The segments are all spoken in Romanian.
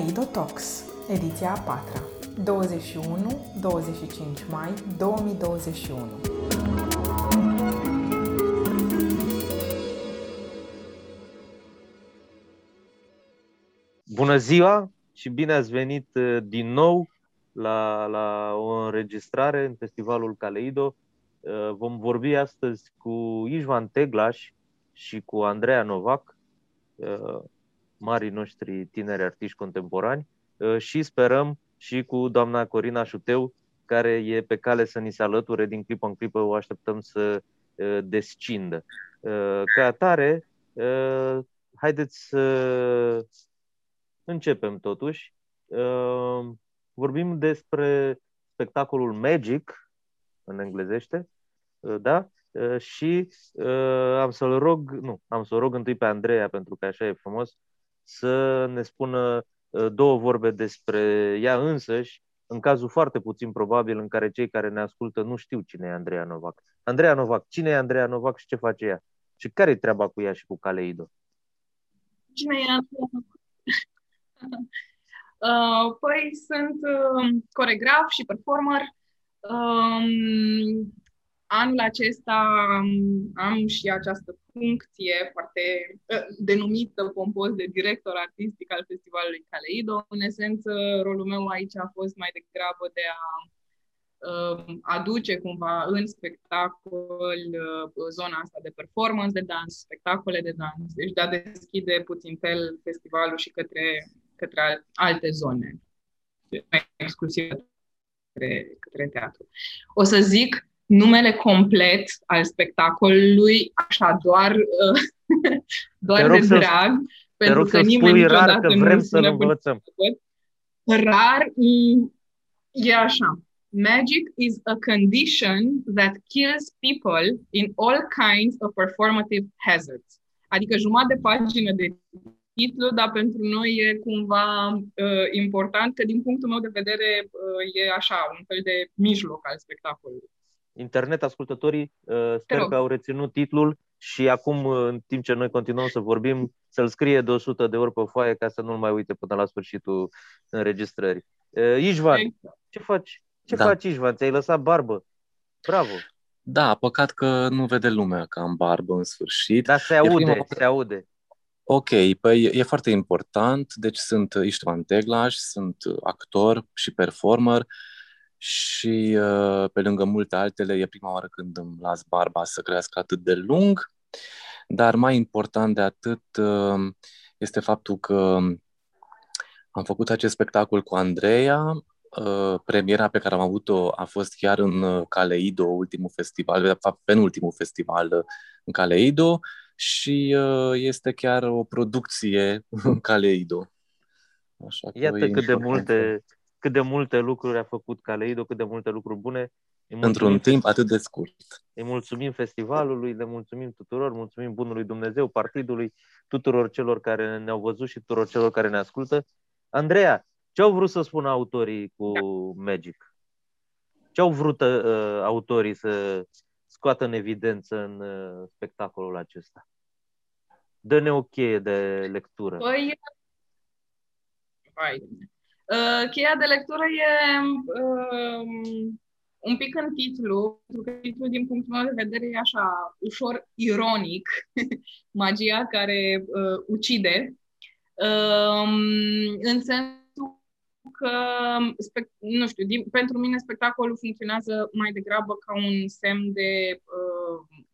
Kaleido Talks, ediția a patra, 21-25 mai 2021. Bună ziua și bine ați venit uh, din nou la, la o înregistrare în Festivalul Caleido. Uh, vom vorbi astăzi cu Ișvan Teglaș și cu Andreea Novac, uh, marii noștri tineri artiști contemporani uh, și sperăm și cu doamna Corina Șuteu, care e pe cale să ni se alăture din clipă în clipă, o așteptăm să uh, descindă. Uh, ca atare, haideți să începem totuși. Vorbim despre spectacolul Magic, în englezește, da? Și am să-l rog, nu, am să-l rog întâi pe Andreea, pentru că așa e frumos, să ne spună uh, două vorbe despre ea însăși, în cazul foarte puțin probabil în care cei care ne ascultă nu știu cine e Andreea Novac. Andreea Novac, cine e Andreea Novac și ce face ea? Și care e treaba cu ea și cu Caleido? Cine e Andreea Novac? uh, păi sunt uh, coregraf și performer. Um, Anul acesta am și această funcție foarte ă, denumită pompos de director artistic al Festivalului Caleido. În esență, rolul meu aici a fost mai degrabă de a ă, aduce cumva în spectacol ă, zona asta de performance de dans, spectacole de dans, deci de a deschide puțin fel festivalul și către, către alte zone, exclusiv către, către teatru. O să zic numele complet al spectacolului, așa, doar, uh, doar de drag, să, pentru că nimeni niciodată că vrem nu să învățăm. Rar e așa. Magic is a condition that kills people in all kinds of performative hazards. Adică jumătate de pagină de titlu, dar pentru noi e cumva uh, important că din punctul meu de vedere uh, e așa, un fel de mijloc al spectacolului internet, ascultătorii, uh, sper că au reținut titlul și acum, uh, în timp ce noi continuăm să vorbim, să-l scrie de 100 de ori pe foaie ca să nu-l mai uite până la sfârșitul înregistrării. Uh, Ișvan, ce faci? Ce da. faci, Ișvan? Ți-ai lăsat barbă? Bravo! Da, păcat că nu vede lumea că am barbă în sfârșit. Dar se aude, prima... se aude. Ok, păi e foarte important. Deci sunt Istvan Teglaș, sunt actor și performer și uh, pe lângă multe altele e prima oară când îmi las barba să crească atât de lung, dar mai important de atât uh, este faptul că am făcut acest spectacol cu Andreea. Uh, premiera pe care am avut-o a fost chiar în Caleido, ultimul festival, de fapt penultimul festival în Caleido și este chiar o producție în Caleido. Așa Iată cât de multe cât de multe lucruri a făcut Caleido, cât de multe lucruri bune. Într-un timp atât de scurt. Îi mulțumim festivalului, le mulțumim tuturor, mulțumim Bunului Dumnezeu, partidului, tuturor celor care ne-au văzut și tuturor celor care ne ascultă. Andreea, ce au vrut să spună autorii cu Magic? Ce au vrut uh, autorii să scoată în evidență în uh, spectacolul acesta? Dă-ne o cheie de lectură. Păi, hai, Uh, cheia de lectură e uh, un pic în titlu, pentru că titlul, din punctul meu de vedere, e așa ușor ironic, magia care uh, ucide, uh, în sensul că, nu știu, din, pentru mine spectacolul funcționează mai degrabă ca un semn de uh,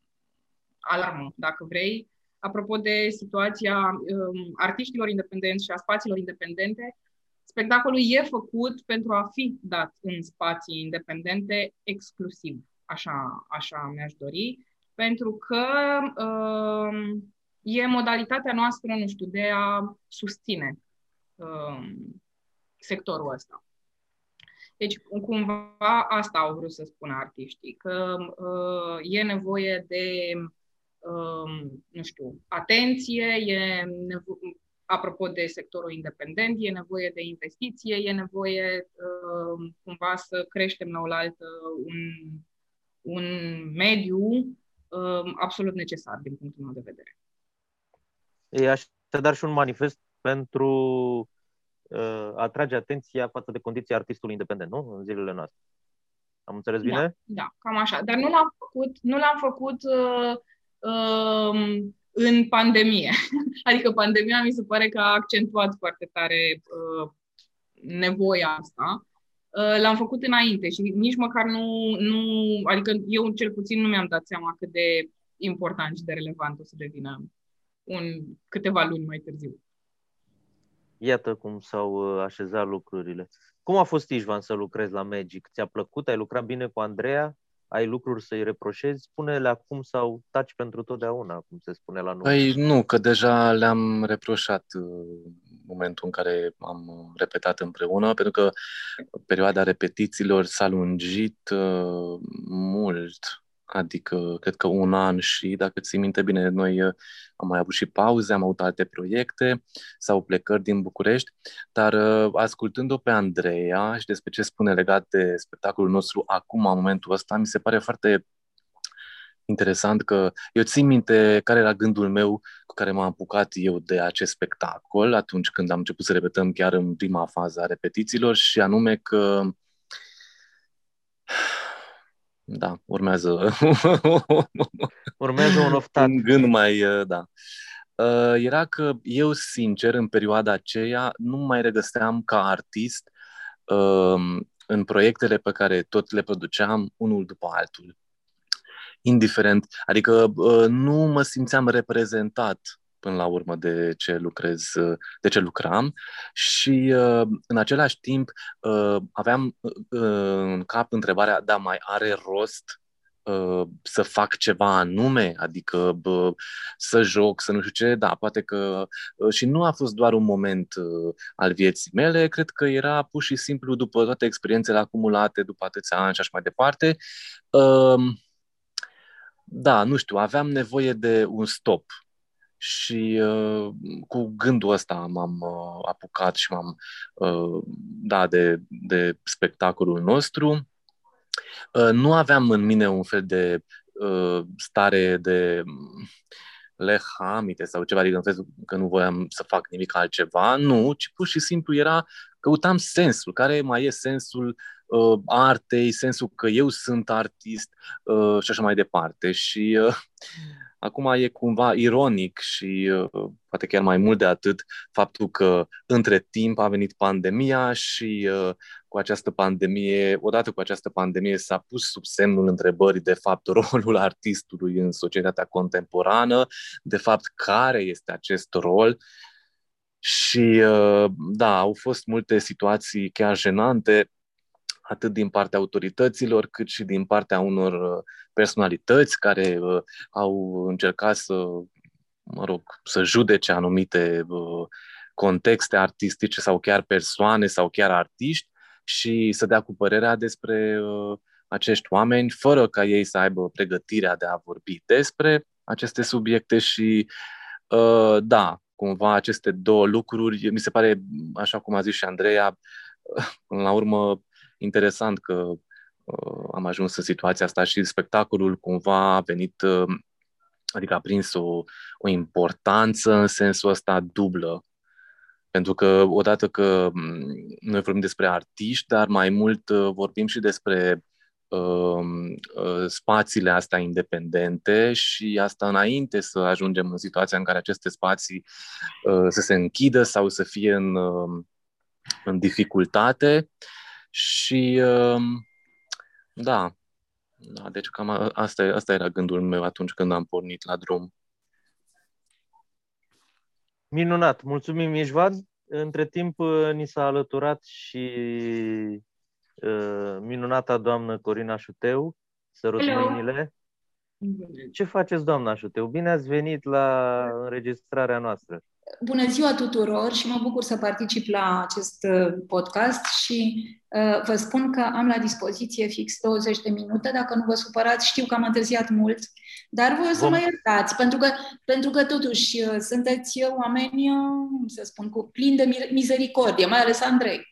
alarmă, dacă vrei, apropo de situația uh, artiștilor independenți și a spațiilor independente, spectacolul e făcut pentru a fi dat în spații independente exclusiv. Așa, așa mi-aș dori, pentru că uh, e modalitatea noastră, nu știu, de a susține uh, sectorul ăsta. Deci, cumva, asta au vrut să spună artiștii, că uh, e nevoie de, uh, nu știu, atenție, e nevo- apropo de sectorul independent, e nevoie de investiție, e nevoie uh, cumva să creștem la oaltă un, un mediu uh, absolut necesar din punctul meu de vedere. E așadar și un manifest pentru uh, atrage atenția față de condiția artistului independent, nu? În zilele noastre. Am înțeles bine? Da, da, cam așa. Dar nu l-am făcut, nu l-am făcut uh, uh, în pandemie. adică pandemia mi se pare că a accentuat foarte tare uh, nevoia asta. Uh, l-am făcut înainte și nici măcar nu, nu, adică eu cel puțin nu mi-am dat seama cât de important și de relevant o să devină un, câteva luni mai târziu. Iată cum s-au uh, așezat lucrurile. Cum a fost, Ișvan, să lucrezi la Magic? Ți-a plăcut? Ai lucrat bine cu Andreea? Ai lucruri să-i reproșezi? Spune-le acum sau taci pentru totdeauna, cum se spune la noi. Păi nu, că deja le-am reproșat uh, momentul în care am uh, repetat împreună, pentru că perioada repetițiilor s-a lungit uh, mult adică cred că un an și, dacă ți minte bine, noi uh, am mai avut și pauze, am avut alte proiecte sau plecări din București, dar uh, ascultând-o pe Andreea și despre ce spune legat de spectacolul nostru acum, în momentul ăsta, mi se pare foarte interesant că eu țin minte care era gândul meu cu care m-am apucat eu de acest spectacol atunci când am început să repetăm chiar în prima fază a repetițiilor și anume că da, urmează urmează un oftat. un gând mai, uh, da. Uh, era că eu, sincer, în perioada aceea, nu mai regăseam ca artist um, în proiectele pe care tot le produceam unul după altul. Indiferent, adică uh, nu mă simțeam reprezentat până la urmă de ce lucrez, de ce lucram. Și uh, în același timp uh, aveam uh, în cap întrebarea, da, mai are rost să fac ceva anume, adică bă, să joc, să nu știu ce, da, poate că și nu a fost doar un moment al vieții mele, cred că era pur și simplu după toate experiențele acumulate, după atâția ani și așa mai departe, da, nu știu, aveam nevoie de un stop, și uh, cu gândul ăsta m-am uh, apucat și m-am uh, dat de, de spectacolul nostru. Uh, nu aveam în mine un fel de uh, stare de lehamite sau ceva, adică în fel că nu voiam să fac nimic altceva, nu, ci pur și simplu era, căutam sensul, care mai e sensul uh, artei, sensul că eu sunt artist uh, și așa mai departe. Și uh, Acum e cumva ironic și uh, poate chiar mai mult de atât faptul că între timp a venit pandemia și uh, cu această pandemie, odată cu această pandemie s-a pus sub semnul întrebării de fapt rolul artistului în societatea contemporană, de fapt care este acest rol. Și uh, da, au fost multe situații chiar jenante atât din partea autorităților, cât și din partea unor uh, personalități care uh, au încercat să, mă rog, să judece anumite uh, contexte artistice sau chiar persoane sau chiar artiști și să dea cu părerea despre acești oameni, fără ca ei să aibă pregătirea de a vorbi despre aceste subiecte și, da, cumva aceste două lucruri, mi se pare, așa cum a zis și Andreea, până la urmă interesant că uh, am ajuns în situația asta și spectacolul cumva a venit, uh, adică a prins o, o importanță în sensul ăsta dublă. Pentru că odată că mm, noi vorbim despre artiști, dar mai mult uh, vorbim și despre uh, uh, spațiile astea independente și asta înainte să ajungem în situația în care aceste spații uh, să se închidă sau să fie în, uh, în dificultate. Și um, da, da deci cam asta, asta era gândul meu atunci când am pornit la drum. Minunat! Mulțumim, Ișvan! Între timp uh, ni s-a alăturat și uh, minunata doamnă Corina Șuteu. Sărut Hello. mâinile. Ce faceți, doamna Șuteu? Bine ați venit la înregistrarea noastră. Bună ziua tuturor și mă bucur să particip la acest uh, podcast și uh, vă spun că am la dispoziție fix 20 de minute, dacă nu vă supărați, știu că am întârziat mult, dar voi o să Vom... mă iertați, pentru că, pentru că totuși uh, sunteți oameni, uh, să spun, cu plin de misericordie, mai ales Andrei.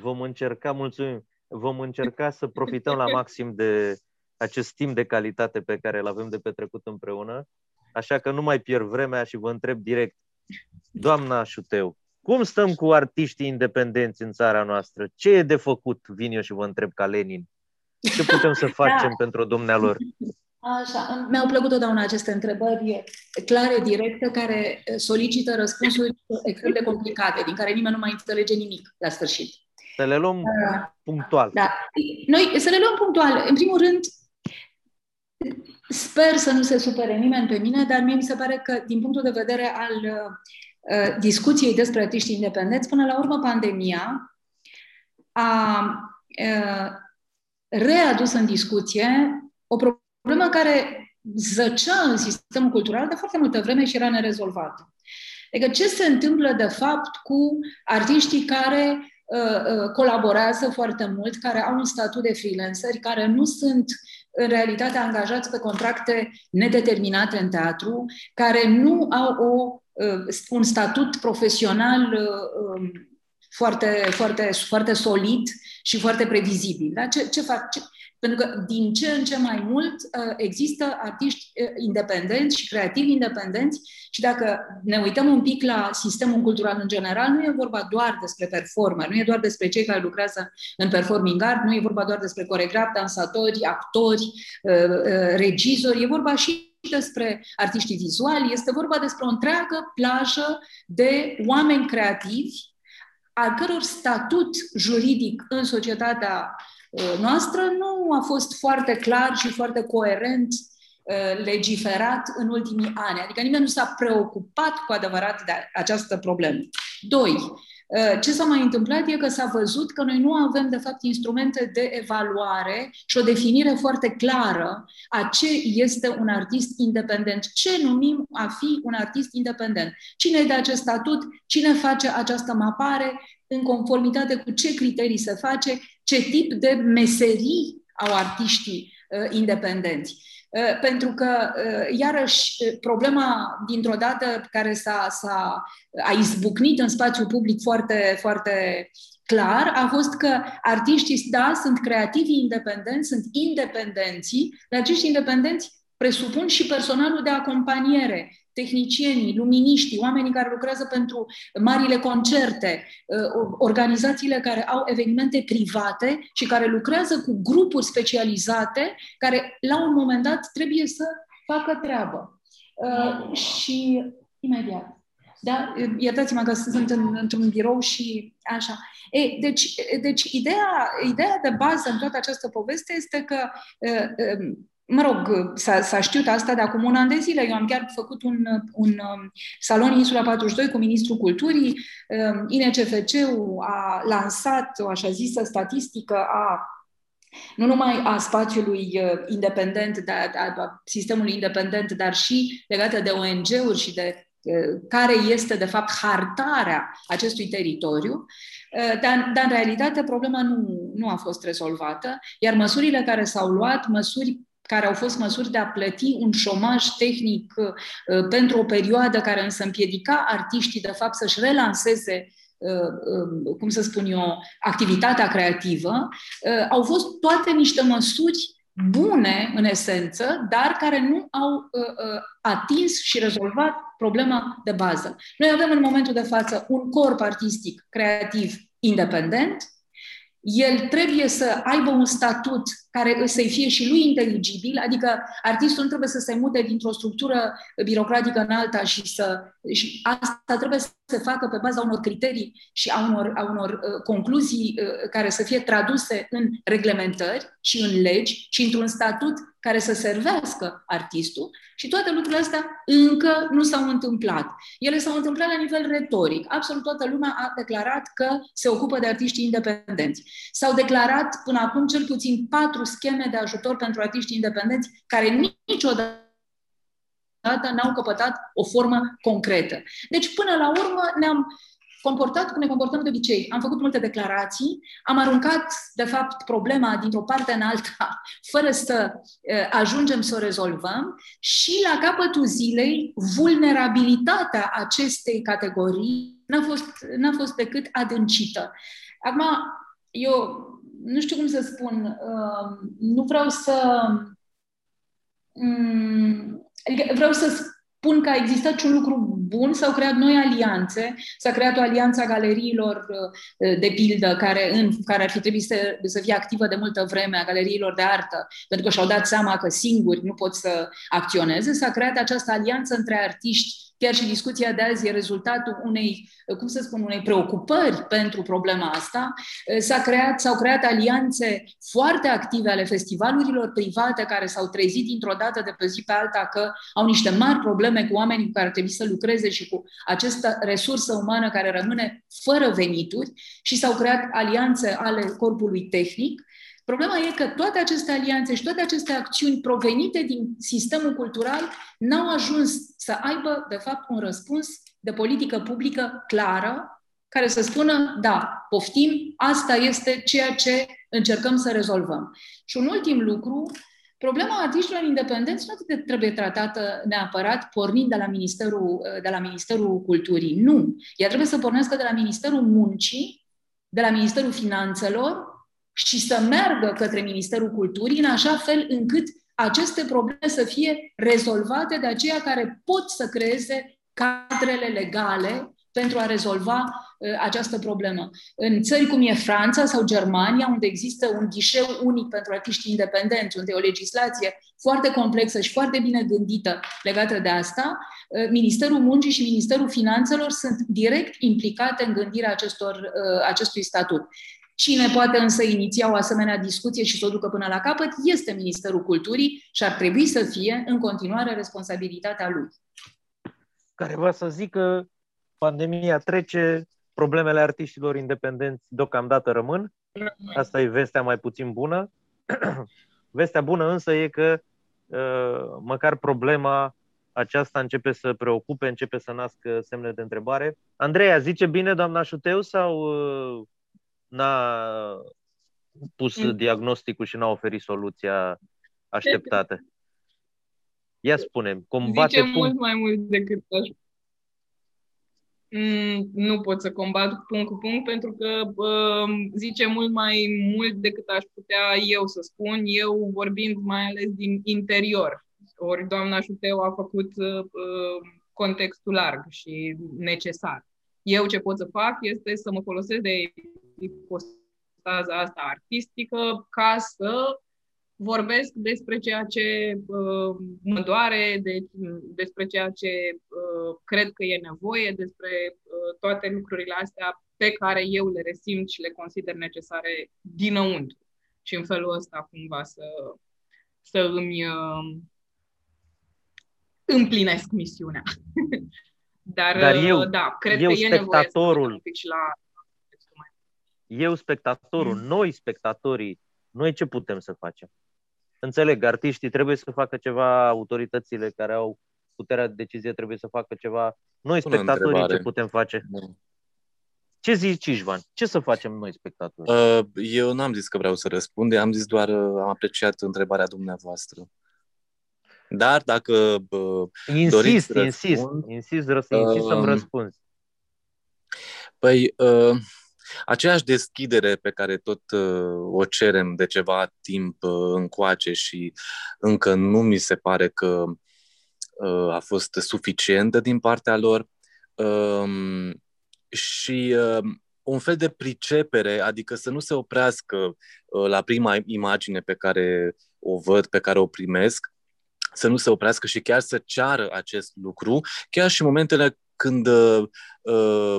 Vom încerca, mulțumim, vom încerca să profităm la maxim de acest timp de calitate pe care îl avem de petrecut împreună. Așa că nu mai pierd vremea și vă întreb direct Doamna Șuteu, Cum stăm cu artiștii independenți în țara noastră? Ce e de făcut, vin eu și vă întreb ca Lenin? Ce putem să facem da. pentru dumnealor? Așa, mi-au plăcut totdeauna aceste întrebări clare, directe, care solicită răspunsuri extrem de complicate, din care nimeni nu mai înțelege nimic la sfârșit. Să le luăm uh, punctual. Da. Noi să le luăm punctual. În primul rând, sper să nu se supere nimeni pe mine, dar mie mi se pare că, din punctul de vedere al uh, discuției despre artiștii independenți, până la urmă pandemia a uh, readus în discuție o problemă care zăcea în sistemul cultural de foarte multă vreme și era nerezolvată. Adică ce se întâmplă de fapt cu artiștii care uh, uh, colaborează foarte mult, care au un statut de freelanceri, care nu sunt în realitate angajați pe contracte nedeterminate în teatru, care nu au o, uh, un statut profesional uh, um, foarte, foarte, foarte solid și foarte previzibil. Da? Ce, ce fac? Ce, pentru că din ce în ce mai mult uh, există artiști uh, independenți și creativi independenți și dacă ne uităm un pic la sistemul cultural în general, nu e vorba doar despre performer, nu e doar despre cei care lucrează în performing art, nu e vorba doar despre coregrafi, dansatori, actori, uh, regizori, e vorba și despre artiștii vizuali, este vorba despre o întreagă plajă de oameni creativi al căror statut juridic în societatea Uh, noastră nu a fost foarte clar și foarte coerent uh, legiferat în ultimii ani. Adică nimeni nu s-a preocupat cu adevărat de această problemă. Doi, uh, ce s-a mai întâmplat e că s-a văzut că noi nu avem, de fapt, instrumente de evaluare și o definire foarte clară a ce este un artist independent, ce numim a fi un artist independent. Cine e de acest statut, cine face această mapare, în conformitate cu ce criterii se face, ce tip de meserii au artiștii uh, independenți. Uh, pentru că, uh, iarăși, uh, problema dintr-o dată care s-a, s-a a izbucnit în spațiu public foarte, foarte clar a fost că artiștii, da, sunt creativi independenți, sunt independenții, dar acești independenți presupun și personalul de acompaniere, tehnicienii, luminiștii, oamenii care lucrează pentru marile concerte, uh, organizațiile care au evenimente private și care lucrează cu grupuri specializate care la un moment dat trebuie să facă treabă. Uh, și imediat. Da? Iertați-mă că sunt în, într-un birou și așa. Ei, deci, deci ideea, ideea de bază în toată această poveste este că uh, um, mă rog, s-a, s-a știut asta de acum un an de zile. Eu am chiar făcut un, un um, salon Insula 42 cu Ministrul Culturii. Um, INCFC-ul a lansat o așa zisă statistică a nu numai a spațiului uh, independent, de, a, a sistemului independent, dar și legată de ONG-uri și de uh, care este, de fapt, hartarea acestui teritoriu, uh, dar, dar în realitate problema nu, nu a fost rezolvată, iar măsurile care s-au luat, măsuri care au fost măsuri de a plăti un șomaj tehnic uh, pentru o perioadă care însă împiedica artiștii, de fapt, să-și relanseze uh, um, cum să spun eu, activitatea creativă, uh, au fost toate niște măsuri bune, în esență, dar care nu au atins și rezolvat problema de bază. Noi avem în momentul de față un corp artistic creativ independent, el trebuie să aibă un statut care să-i fie și lui inteligibil, adică artistul nu trebuie să se mute dintr-o structură birocratică în alta și să. Și asta trebuie să se facă pe baza unor criterii și a unor, a unor uh, concluzii uh, care să fie traduse în reglementări și în legi și într-un statut care să servească artistul și toate lucrurile astea încă nu s-au întâmplat. Ele s-au întâmplat la nivel retoric. Absolut toată lumea a declarat că se ocupă de artiști independenți. S-au declarat până acum cel puțin patru scheme de ajutor pentru artiști independenți care niciodată n-au căpătat o formă concretă. Deci, până la urmă, ne-am comportat cum ne comportăm de obicei. Am făcut multe declarații, am aruncat, de fapt, problema dintr-o parte în alta, fără să uh, ajungem să o rezolvăm și, la capătul zilei, vulnerabilitatea acestei categorii n-a fost, n-a fost decât adâncită. Acum, eu nu știu cum să spun, uh, nu vreau să. Um, adică vreau să spun că a existat și un lucru bun, s-au creat noi alianțe. S-a creat o alianță a galeriilor de pildă, care, în, care ar fi trebuit să, să fie activă de multă vreme, a galeriilor de artă, pentru că și-au dat seama că singuri nu pot să acționeze. S-a creat această alianță între artiști Chiar și discuția de azi e rezultatul unei, cum să spun, unei preocupări pentru problema asta. S-a creat, s-au creat alianțe foarte active ale festivalurilor private care s-au trezit dintr-o dată de pe zi pe alta că au niște mari probleme cu oamenii cu care trebuie să lucreze și cu această resursă umană care rămâne fără venituri și s-au creat alianțe ale corpului tehnic Problema e că toate aceste alianțe și toate aceste acțiuni provenite din sistemul cultural n-au ajuns să aibă, de fapt, un răspuns de politică publică clară, care să spună, da, poftim, asta este ceea ce încercăm să rezolvăm. Și un ultim lucru, problema artiștilor independenți nu trebuie tratată neapărat pornind de la, Ministerul, de la Ministerul Culturii. Nu. Ea trebuie să pornească de la Ministerul Muncii, de la Ministerul Finanțelor, și să meargă către Ministerul Culturii în așa fel încât aceste probleme să fie rezolvate de aceia care pot să creeze cadrele legale pentru a rezolva uh, această problemă. În țări cum e Franța sau Germania, unde există un ghișeu unic pentru artiști independenți, unde e o legislație foarte complexă și foarte bine gândită legată de asta, uh, Ministerul Muncii și Ministerul Finanțelor sunt direct implicate în gândirea acestor, uh, acestui statut. Cine poate însă iniția o asemenea discuție și să o ducă până la capăt este Ministerul Culturii și ar trebui să fie în continuare responsabilitatea lui. Care va să zică pandemia trece, problemele artiștilor independenți deocamdată rămân. Asta e vestea mai puțin bună. vestea bună însă e că uh, măcar problema aceasta începe să preocupe, începe să nască semne de întrebare. Andreea, zice bine doamna Șuteu sau uh, n-a pus mm. diagnosticul și n-a oferit soluția așteptată. Ia spune combate Zice punct... mult mai mult decât aș Mm, nu pot să combat punct cu punct pentru că uh, zice mult mai mult decât aș putea eu să spun, eu vorbind mai ales din interior. Ori doamna Șuteu a făcut uh, contextul larg și necesar. Eu ce pot să fac este să mă folosesc de ipostaza asta artistică ca să vorbesc despre ceea ce uh, mă doare, de, despre ceea ce uh, cred că e nevoie, despre uh, toate lucrurile astea pe care eu le resimt și le consider necesare dinăuntru. Și în felul ăsta cumva să, să îmi uh, împlinesc misiunea. Dar, Dar eu, uh, da, cred eu că e spectatorul, nevoie să un pic și la eu, spectatorul, mm. noi, spectatorii, noi ce putem să facem? Înțeleg, artiștii trebuie să facă ceva, autoritățile care au puterea de decizie trebuie să facă ceva. Noi, spectatorii, ce putem face? Da. Ce zici, Ișvan? Ce să facem noi, spectatori? Uh, eu n-am zis că vreau să răspund, am zis doar, uh, am apreciat întrebarea dumneavoastră. Dar dacă uh, insist, doriți insist, răspund, insist, răs- insist uh, să-mi răspunzi. Păi, uh, Aceeași deschidere pe care tot uh, o cerem de ceva timp uh, încoace și încă nu mi se pare că uh, a fost suficientă din partea lor. Uh, și uh, un fel de pricepere, adică să nu se oprească uh, la prima imagine pe care o văd, pe care o primesc, să nu se oprească și chiar să ceară acest lucru, chiar și în momentele când uh, uh,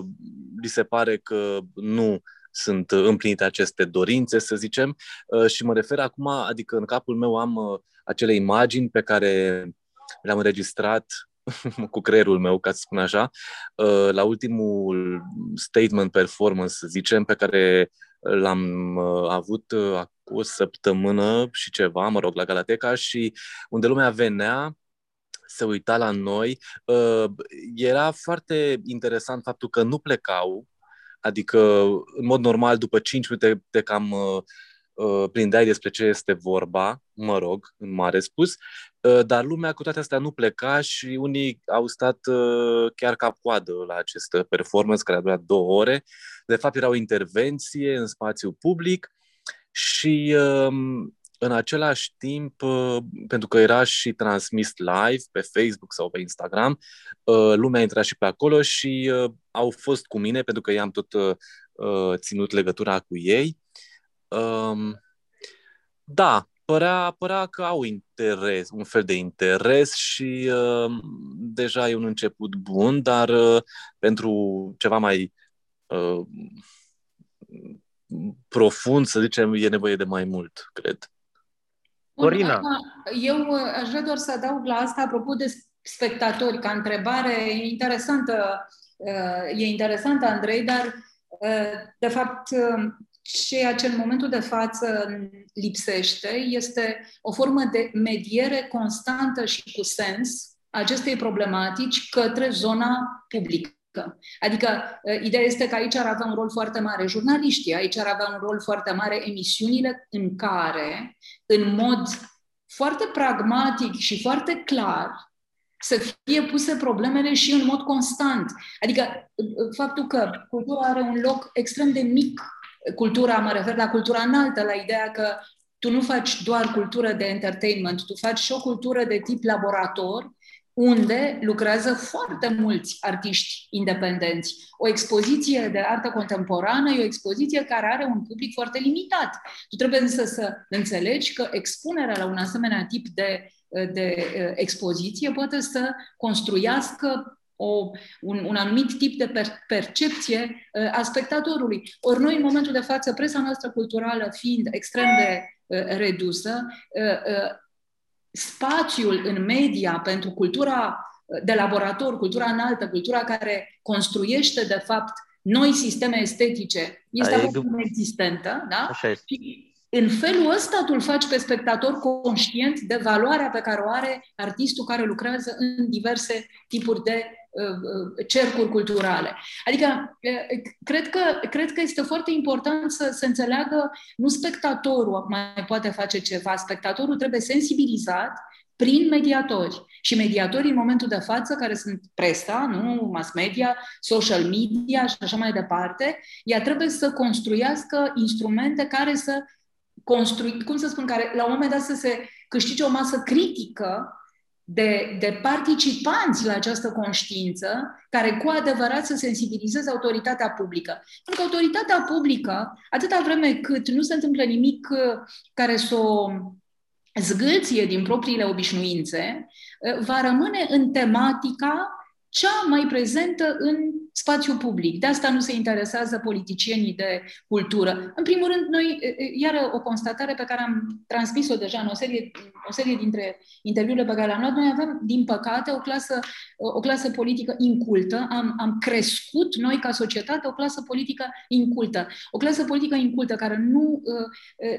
li se pare că nu sunt împlinite aceste dorințe, să zicem, uh, și mă refer acum, adică în capul meu am uh, acele imagini pe care le-am înregistrat cu creierul meu, ca să spun așa, uh, la ultimul statement performance, să zicem, pe care l-am uh, avut uh, o săptămână și ceva, mă rog, la Galateca și unde lumea venea se uita la noi. Uh, era foarte interesant faptul că nu plecau, adică, în mod normal, după 5 minute te cam uh, uh, prindeai despre ce este vorba, mă rog, în mare spus, dar lumea cu toate astea nu pleca și unii au stat chiar ca coadă la acest performance care a durat două ore. De fapt, era o intervenție în spațiu public și um, în același timp, uh, pentru că era și transmis live pe Facebook sau pe Instagram, uh, lumea intra și pe acolo și uh, au fost cu mine pentru că i-am tot ținut legătura cu ei. Um, da, părea, părea că au interes, un fel de interes și uh, deja e un început bun, dar uh, pentru ceva mai uh, profund, să zicem, e nevoie de mai mult, cred. Corina. Eu uh, aș vrea doar să adaug la asta, apropo de spectatori, ca întrebare e interesantă, uh, e interesantă, Andrei, dar uh, de fapt ceea ce în momentul de față lipsește este o formă de mediere constantă și cu sens acestei problematici către zona publică. Adică, ideea este că aici ar avea un rol foarte mare jurnaliștii, aici ar avea un rol foarte mare emisiunile în care, în mod foarte pragmatic și foarte clar, să fie puse problemele și în mod constant. Adică, faptul că cultura are un loc extrem de mic, cultura, mă refer la cultura înaltă, la ideea că tu nu faci doar cultură de entertainment, tu faci și o cultură de tip laborator, unde lucrează foarte mulți artiști independenți. O expoziție de artă contemporană e o expoziție care are un public foarte limitat. Tu trebuie însă să înțelegi că expunerea la un asemenea tip de, de uh, expoziție poate să construiască o, un, un anumit tip de per, percepție uh, a spectatorului. Ori noi, în momentul de față, presa noastră culturală fiind extrem de uh, redusă, spațiul în media pentru cultura de laborator, cultura înaltă, cultura care construiește, de fapt, noi sisteme estetice, este aproape inexistentă, da? Așa este. Și în felul ăsta tu îl faci pe spectator conștient de valoarea pe care o are artistul care lucrează în diverse tipuri de Uh, uh, cercuri culturale. Adică, uh, cred că, cred că este foarte important să, să înțeleagă, nu spectatorul mai poate face ceva, spectatorul trebuie sensibilizat prin mediatori. Și mediatorii, în momentul de față, care sunt presa, nu mass media, social media și așa mai departe, ea trebuie să construiască instrumente care să construi, cum să spun, care la un moment dat să se câștige o masă critică de, de participanți la această conștiință care cu adevărat să sensibilizeze autoritatea publică. Pentru că autoritatea publică, atâta vreme cât nu se întâmplă nimic uh, care să o zgâție din propriile obișnuințe, uh, va rămâne în tematica cea mai prezentă în spațiu public. De asta nu se interesează politicienii de cultură. În primul rând, noi, iar o constatare pe care am transmis-o deja în o serie, o serie dintre interviurile pe care le-am luat, noi avem, din păcate, o clasă, o clasă politică incultă. Am, am crescut, noi, ca societate, o clasă politică incultă. O clasă politică incultă care nu,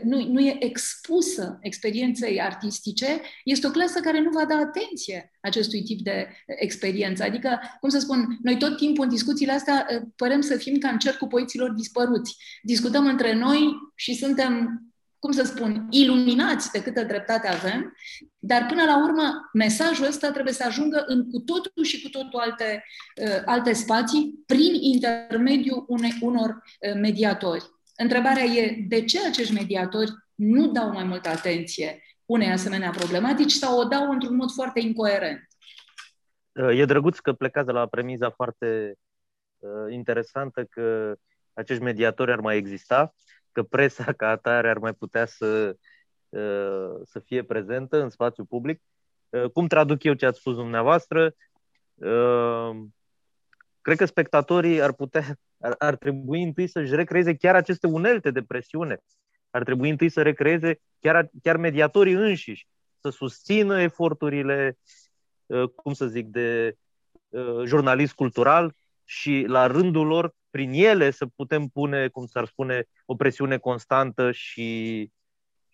nu, nu e expusă experienței artistice, este o clasă care nu va da atenție acestui tip de experiență. Adică, cum să spun, noi tot timpul în discuțiile astea eh, părem să fim ca în cercul poiților dispăruți. Discutăm între noi și suntem, cum să spun, iluminați de câtă dreptate avem, dar până la urmă mesajul ăsta trebuie să ajungă în cu totul și cu totul alte, uh, alte spații prin intermediul unei, unor uh, mediatori. Întrebarea e de ce acești mediatori nu dau mai multă atenție unei asemenea problematici sau o dau într-un mod foarte incoerent. E drăguț că plecați la premiza foarte uh, interesantă că acești mediatori ar mai exista, că presa ca atare ar mai putea să, uh, să fie prezentă în spațiu public. Uh, cum traduc eu ce ați spus dumneavoastră? Uh, cred că spectatorii ar putea, ar, ar trebui întâi să-și recreeze chiar aceste unelte de presiune ar trebui întâi să recreeze chiar, chiar mediatorii înșiși, să susțină eforturile, uh, cum să zic, de uh, jurnalist cultural și la rândul lor, prin ele, să putem pune, cum s-ar spune, o presiune constantă și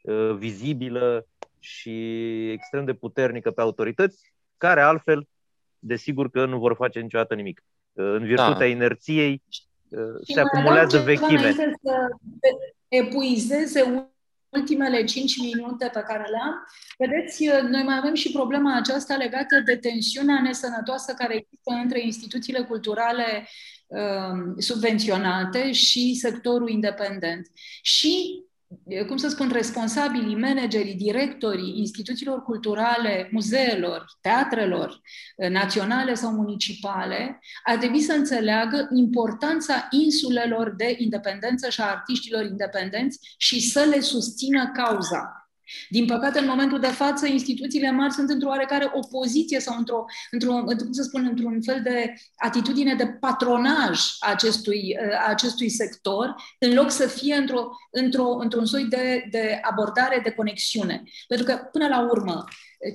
uh, vizibilă și extrem de puternică pe autorități, care altfel, desigur că nu vor face niciodată nimic. În virtutea da. inerției se acumulează vechime. Să, epuizeze ultimele 5 minute pe care le-am. Vedeți, noi mai avem și problema aceasta legată de tensiunea nesănătoasă care există între instituțiile culturale uh, subvenționate și sectorul independent. Și cum să spun, responsabilii, managerii, directorii instituțiilor culturale, muzeelor, teatrelor naționale sau municipale, ar trebui să înțeleagă importanța insulelor de independență și a artiștilor independenți și să le susțină cauza. Din păcate, în momentul de față, instituțiile mari sunt într-o oarecare opoziție sau într-o, într-o cum să spun, într-un fel de atitudine de patronaj a acestui, a acestui sector, în loc să fie într-o, într-o, într-un soi de, de abordare de conexiune. Pentru că, până la urmă,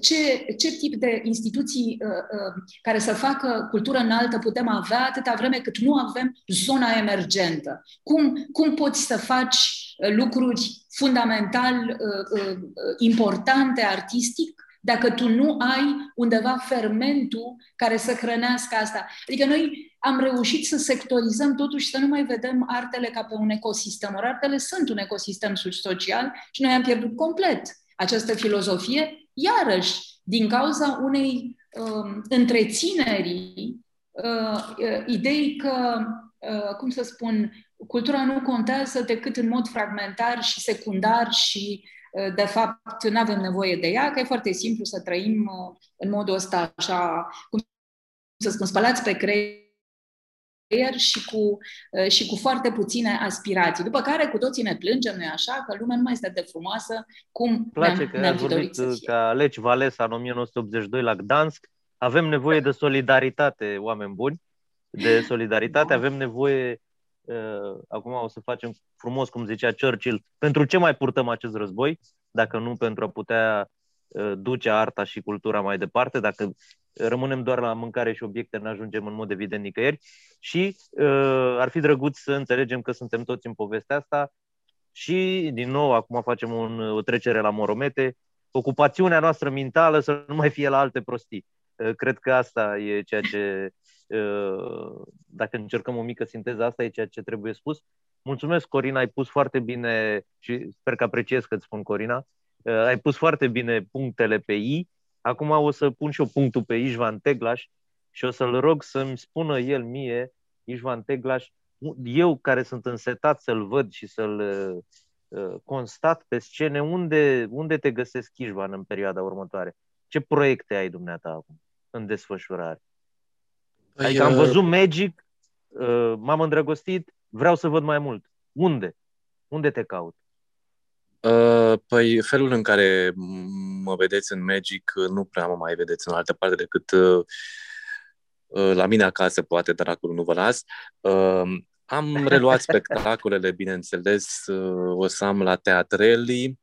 ce, ce tip de instituții uh, uh, care să facă cultură înaltă putem avea atâta vreme cât nu avem zona emergentă? Cum, cum poți să faci uh, lucruri fundamental uh, uh, importante artistic dacă tu nu ai undeva fermentul care să hrănească asta. Adică noi am reușit să sectorizăm totuși, să nu mai vedem artele ca pe un ecosistem. Ori artele sunt un ecosistem social și noi am pierdut complet această filozofie, iarăși din cauza unei uh, întrețineri uh, uh, idei că, uh, cum să spun, cultura nu contează decât în mod fragmentar și secundar și uh, de fapt nu avem nevoie de ea, că e foarte simplu să trăim uh, în modul ăsta așa, cum să spun, spălați pe creier și cu, uh, și cu foarte puține aspirații. După care cu toții ne plângem, nu așa, că lumea nu mai este de frumoasă cum place ne-am, că ne-am vorbit ca Leci Valesa în 1982 la Gdansk. Avem nevoie de solidaritate, oameni buni, de solidaritate, avem nevoie uh, acum o să facem frumos, cum zicea Churchill, pentru ce mai purtăm acest război, dacă nu pentru a putea uh, duce arta și cultura mai departe, dacă rămânem doar la mâncare și obiecte, nu ajungem în mod evident nicăieri și uh, ar fi drăguț să înțelegem că suntem toți în povestea asta și, din nou, acum facem un, o trecere la moromete, ocupațiunea noastră mentală să nu mai fie la alte prostii. Uh, cred că asta e ceea ce Uh, dacă încercăm o mică sinteză, asta e ceea ce trebuie spus. Mulțumesc, Corina, ai pus foarte bine și sper că apreciez că îți spun, Corina, uh, ai pus foarte bine punctele pe I. Acum o să pun și eu punctul pe Ișvan Teglaș și o să-l rog să-mi spună el mie, Ișvan Teglaș, eu care sunt însetat să-l văd și să-l uh, constat pe scene, unde, unde te găsesc Ișvan în perioada următoare? Ce proiecte ai dumneata acum în desfășurare? Păi, adică am uh, văzut Magic, uh, m-am îndrăgostit, vreau să văd mai mult. Unde? Unde te caut? Uh, păi felul în care mă vedeți în Magic nu prea mă mai vedeți în altă parte decât la mine acasă, poate, dar acolo nu vă las. Am reluat spectacolele, bineînțeles, o să am la Teatrelli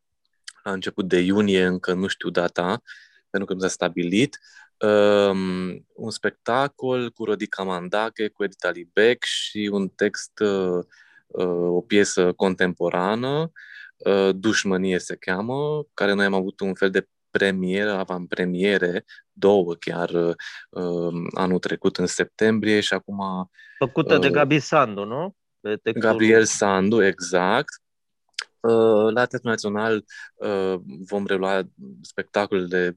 la început de iunie, încă nu știu data, pentru că nu s-a stabilit. Um, un spectacol cu Rodica Mandache, cu Edita Libec și un text, uh, uh, o piesă contemporană, uh, Dușmănie se cheamă, care noi am avut un fel de premieră, aveam premiere, două chiar, uh, anul trecut în septembrie și acum... Făcută uh, de Gabi Sandu, nu? De textul... Gabriel Sandu, exact. Uh, la Teatrul Național uh, vom relua spectacolele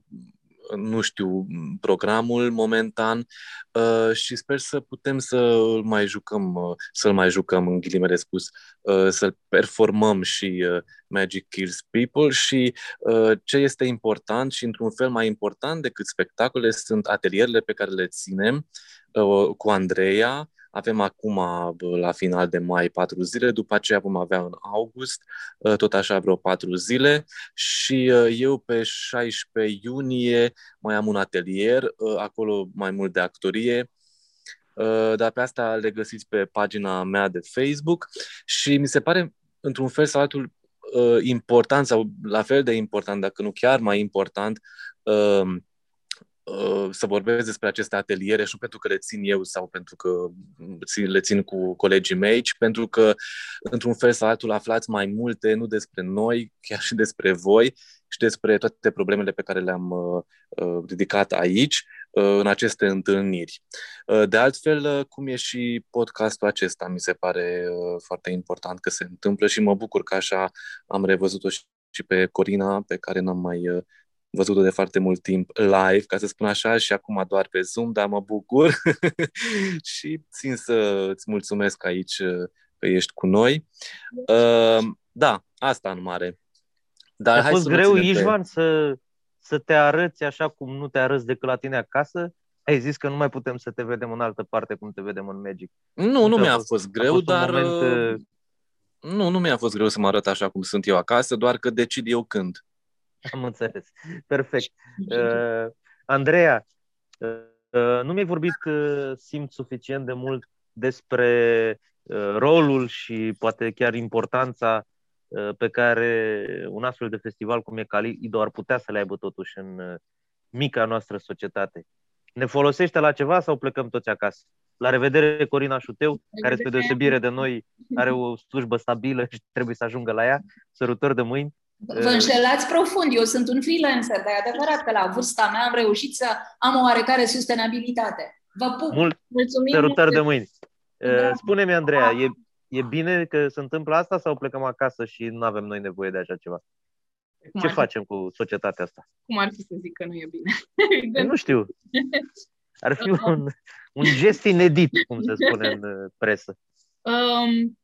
nu știu programul momentan uh, și sper să putem să-l mai jucăm, uh, să-l mai jucăm în ghilimele spus, uh, să-l performăm și uh, Magic Kills People și uh, ce este important și într-un fel mai important decât spectacole sunt atelierele pe care le ținem uh, cu Andreea, avem acum, la final de mai, patru zile, după aceea vom avea în august, ă, tot așa vreo patru zile și ă, eu pe 16 iunie mai am un atelier, ă, acolo mai mult de actorie, dar pe asta le găsiți pe pagina mea de Facebook și mi se pare, într-un fel sau altul, important sau la fel de important, dacă nu chiar mai important, Uh, să vorbesc despre aceste ateliere și nu pentru că le țin eu sau pentru că le țin cu colegii mei, ci pentru că, într-un fel sau altul, aflați mai multe, nu despre noi, chiar și despre voi și despre toate problemele pe care le-am uh, uh ridicat aici, uh, în aceste întâlniri. Uh, de altfel, uh, cum e și podcastul acesta, mi se pare foarte important că se întâmplă și mă bucur că așa am revăzut-o și pe Corina, pe care n-am mai văzut-o de foarte mult timp live, ca să spun așa, și acum doar pe Zoom, dar mă bucur și țin să îți mulțumesc aici uh, că ești cu noi. Uh, da, Asta în mare. Dar A hai fost să nu greu, ținem pe- Ișvan, să, să te arăți așa cum nu te arăți decât la tine acasă? Ai zis că nu mai putem să te vedem în altă parte cum te vedem în Magic. Nu, nu a mi-a fost- fost greu, fost un dar moment, uh, uh, nu, nu mi-a fost greu să mă arăt așa cum sunt eu acasă, doar că decid eu când. Am înțeles. Perfect. Uh, Andreea, uh, uh, nu mi-ai vorbit, uh, simt, suficient de mult despre uh, rolul și poate chiar importanța uh, pe care un astfel de festival cum e Calido ar putea să le aibă totuși în uh, mica noastră societate. Ne folosește la ceva sau plecăm toți acasă? La revedere, Corina Șuteu, care spre deosebire de noi are o slujbă stabilă și trebuie să ajungă la ea. Sărutări de mâini. Vă înșelați profund, eu sunt un freelancer, dar e adevărat că la vârsta mea am reușit să am o oarecare sustenabilitate. Vă pup! Mult Mulțumim sărutări de mult. mâini. Da. Uh, Spune-mi, Andreea, e, e bine că se întâmplă asta sau plecăm acasă și nu avem noi nevoie de așa ceva? Cum Ce ar fi- facem cu societatea asta? Cum ar fi să zic că nu e bine? Eu nu știu. Ar fi un, un gest inedit, cum se spune în uh, presă. Um,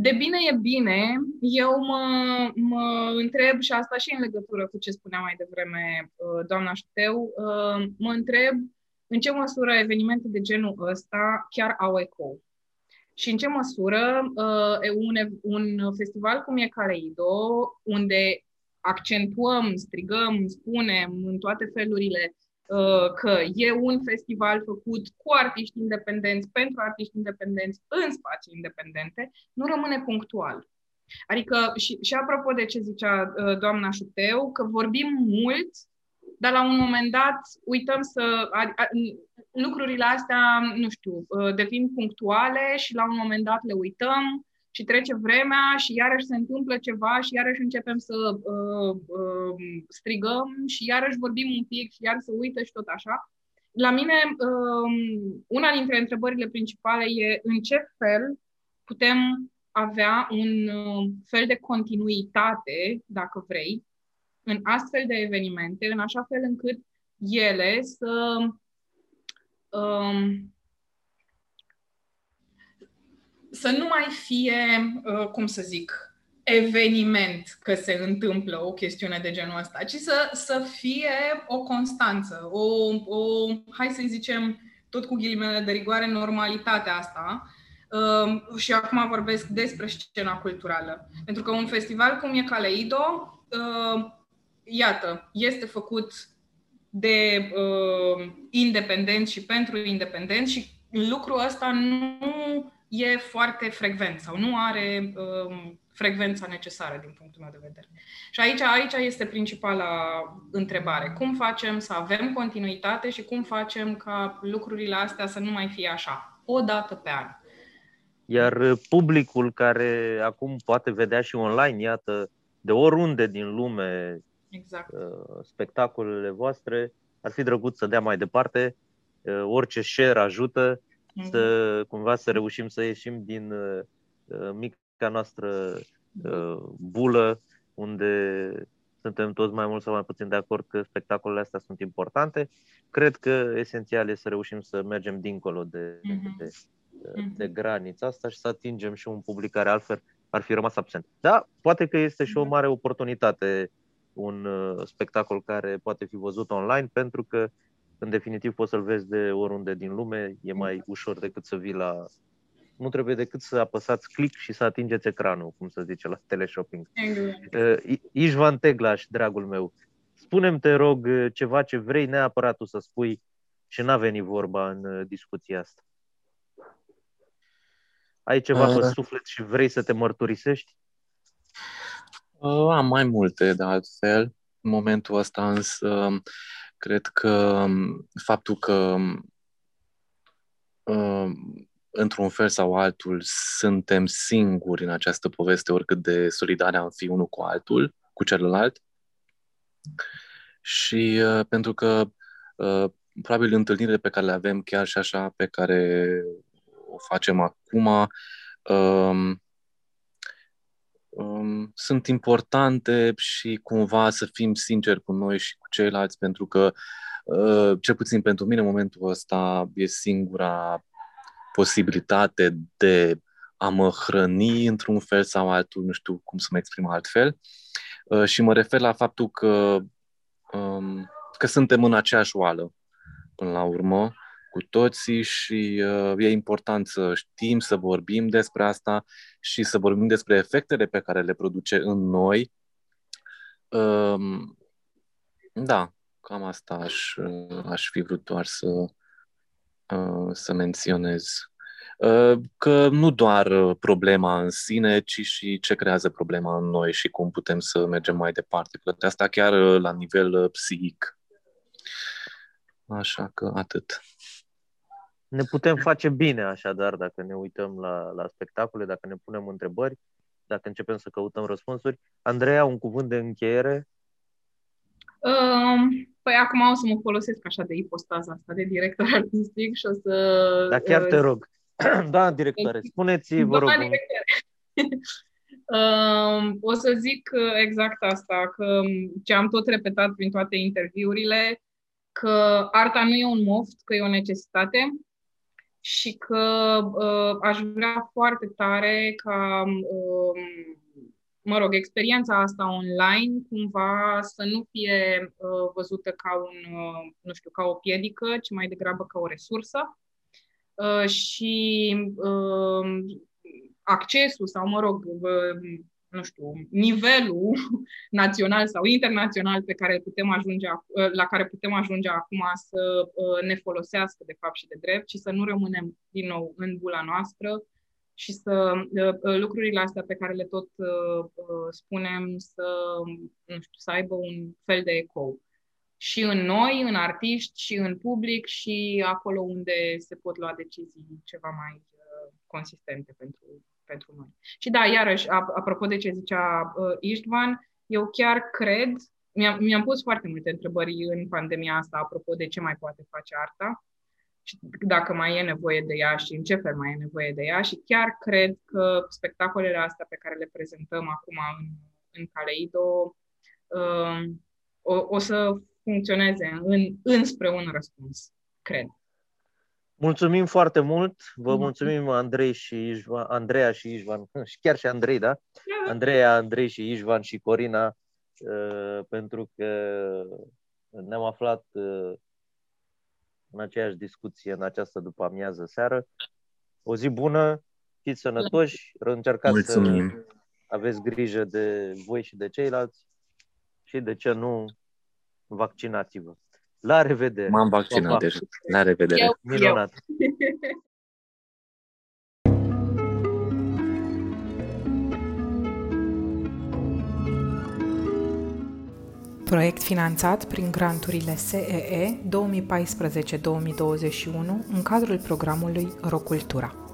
de bine e bine. Eu mă, mă întreb, și asta și în legătură cu ce spunea mai devreme uh, doamna Șuteu, uh, mă întreb în ce măsură evenimente de genul ăsta chiar au eco. Și în ce măsură uh, e un, ev- un festival cum e Caleido, unde accentuăm, strigăm, spunem în toate felurile uh, că e un festival făcut cu artiști independenți, pentru artiști independenți, în spații independente, nu rămâne punctual. Adică, și, și apropo de ce zicea uh, doamna Șuteu, că vorbim mult, dar la un moment dat uităm să... A, a, lucrurile astea, nu știu, uh, devin punctuale și la un moment dat le uităm și trece vremea și iarăși se întâmplă ceva și iarăși începem să uh, uh, strigăm și iarăși vorbim un pic și iar se uită și tot așa. La mine, um, una dintre întrebările principale e în ce fel putem avea un uh, fel de continuitate, dacă vrei, în astfel de evenimente, în așa fel încât ele să um, să nu mai fie, uh, cum să zic, eveniment că se întâmplă o chestiune de genul ăsta, ci să, să fie o constanță, o, o, hai să zicem, tot cu ghilimele de rigoare, normalitatea asta. Uh, și acum vorbesc despre scena culturală. Pentru că un festival cum e Caleido, uh, iată, este făcut de uh, independenți și pentru independenți și lucrul ăsta nu e foarte frecvent sau nu are um, frecvența necesară din punctul meu de vedere. Și aici, aici este principala întrebare. Cum facem să avem continuitate și cum facem ca lucrurile astea să nu mai fie așa, o dată pe an? Iar uh, publicul care acum poate vedea și online, iată, de oriunde din lume Exact. uh, spectacolele voastre, ar fi drăguț să dea mai departe. Uh, Orice share ajută să cumva să reușim să ieșim din uh, uh, mica noastră uh, bulă unde suntem toți mai mult sau mai puțin de acord că spectacolele astea sunt importante. Cred că esențial e să reușim să mergem dincolo de, Mhm. de, de granița asta și să atingem și un public care altfel ar fi rămas absent. Da, poate că este și o mare oportunitate un uh, spectacol care poate fi văzut online pentru că în definitiv poți să-l vezi de oriunde din lume, e mai ușor decât să vii la... Nu trebuie decât să apăsați click și să atingeți ecranul, cum se zice la teleshopping. Exact. Uh, I- Ișvan Teglaș, dragul meu, spune-mi, te rog, uh, ceva ce vrei neapărat tu să spui și n-a venit vorba în uh, discuția asta. Ai ceva pe Uh. suflet și vrei să te mărturisești? Uh, am mai multe, de altfel. În momentul ăsta însă, cred că um, faptul că um, într-un fel sau altul suntem singuri în această poveste, oricât de solidare am fi unul cu altul, cu celălalt. Și uh, pentru că uh, probabil întâlnirile pe care le avem chiar și așa pe care o facem acum um, um, sunt importante și cumva să fim sinceri cu noi și cu ceilalți, pentru că, uh, cel puțin pentru mine, în momentul ăsta e singura posibilitate de a mă hrăni într-un fel sau altul, nu știu cum să mă exprim altfel. Uh, și mă refer la faptul că, um, că suntem în aceeași oală până la urmă cu toții și uh, e important să știm, să vorbim despre asta și să vorbim despre efectele pe care le produce în noi. Um, da, cam asta aș, uh, aș fi vrut doar să, uh, să menționez. Uh, că nu doar uh, problema în sine, ci și ce creează problema în noi și cum putem să mergem mai departe. Că asta chiar uh, la nivel psihic. Așa că atât. Ne putem face bine așadar dacă ne uităm la, la spectacole, dacă ne punem întrebări, dacă începem să căutăm răspunsuri. Andreea, un cuvânt de încheiere? Um, păi acum o să mă folosesc așa de ipostaza asta de director artistic și o să... Da, chiar te rog. da, directoare, spuneți, vă rog. Um, o să zic exact asta, că ce am tot repetat prin toate interviurile, că arta nu e un moft, că e o necesitate și că uh, aș vrea foarte tare ca, uh, mă rog, experiența asta online cumva să nu fie uh, văzută ca un, uh, nu știu, ca o piedică, ci mai degrabă ca o resursă. Uh, și uh, accesul sau, mă rog, uh, nu știu, nivelul național sau internațional pe care putem ajunge, la care putem ajunge acum să ne folosească de fapt și de drept și să nu rămânem din nou în bula noastră și să lucrurile astea pe care le tot spunem să, nu știu, să aibă un fel de ecou. Și în noi, în artiști, și în public, și acolo unde se pot lua decizii ceva mai uh, consistente pentru, pentru noi. Și da, iarăși, apropo de ce zicea uh, Istvan, eu chiar cred, mi-am, mi-am pus foarte multe întrebări în pandemia asta apropo de ce mai poate face arta și dacă mai e nevoie de ea și în ce fel mai e nevoie de ea și chiar cred că spectacolele astea pe care le prezentăm acum în, în Caleido uh, o, o să funcționeze în, înspre un răspuns, cred. Mulțumim foarte mult. Vă mulțumim Andrei și Ișvan, Andreea și Ișvan, și chiar și Andrei, da? da. Andreea, Andrei și Ișvan și Corina, uh, pentru că ne-am aflat uh, în aceeași discuție în această după amiază seară. O zi bună, fiți sănătoși, încercați Mulțumim. să aveți grijă de voi și de ceilalți și de ce nu vaccinați-vă. La revedere! M-am vaccinat deja. La revedere! Eu, Minunat! Eu. Proiect finanțat prin granturile SEE 2014-2021 în cadrul programului Rocultura.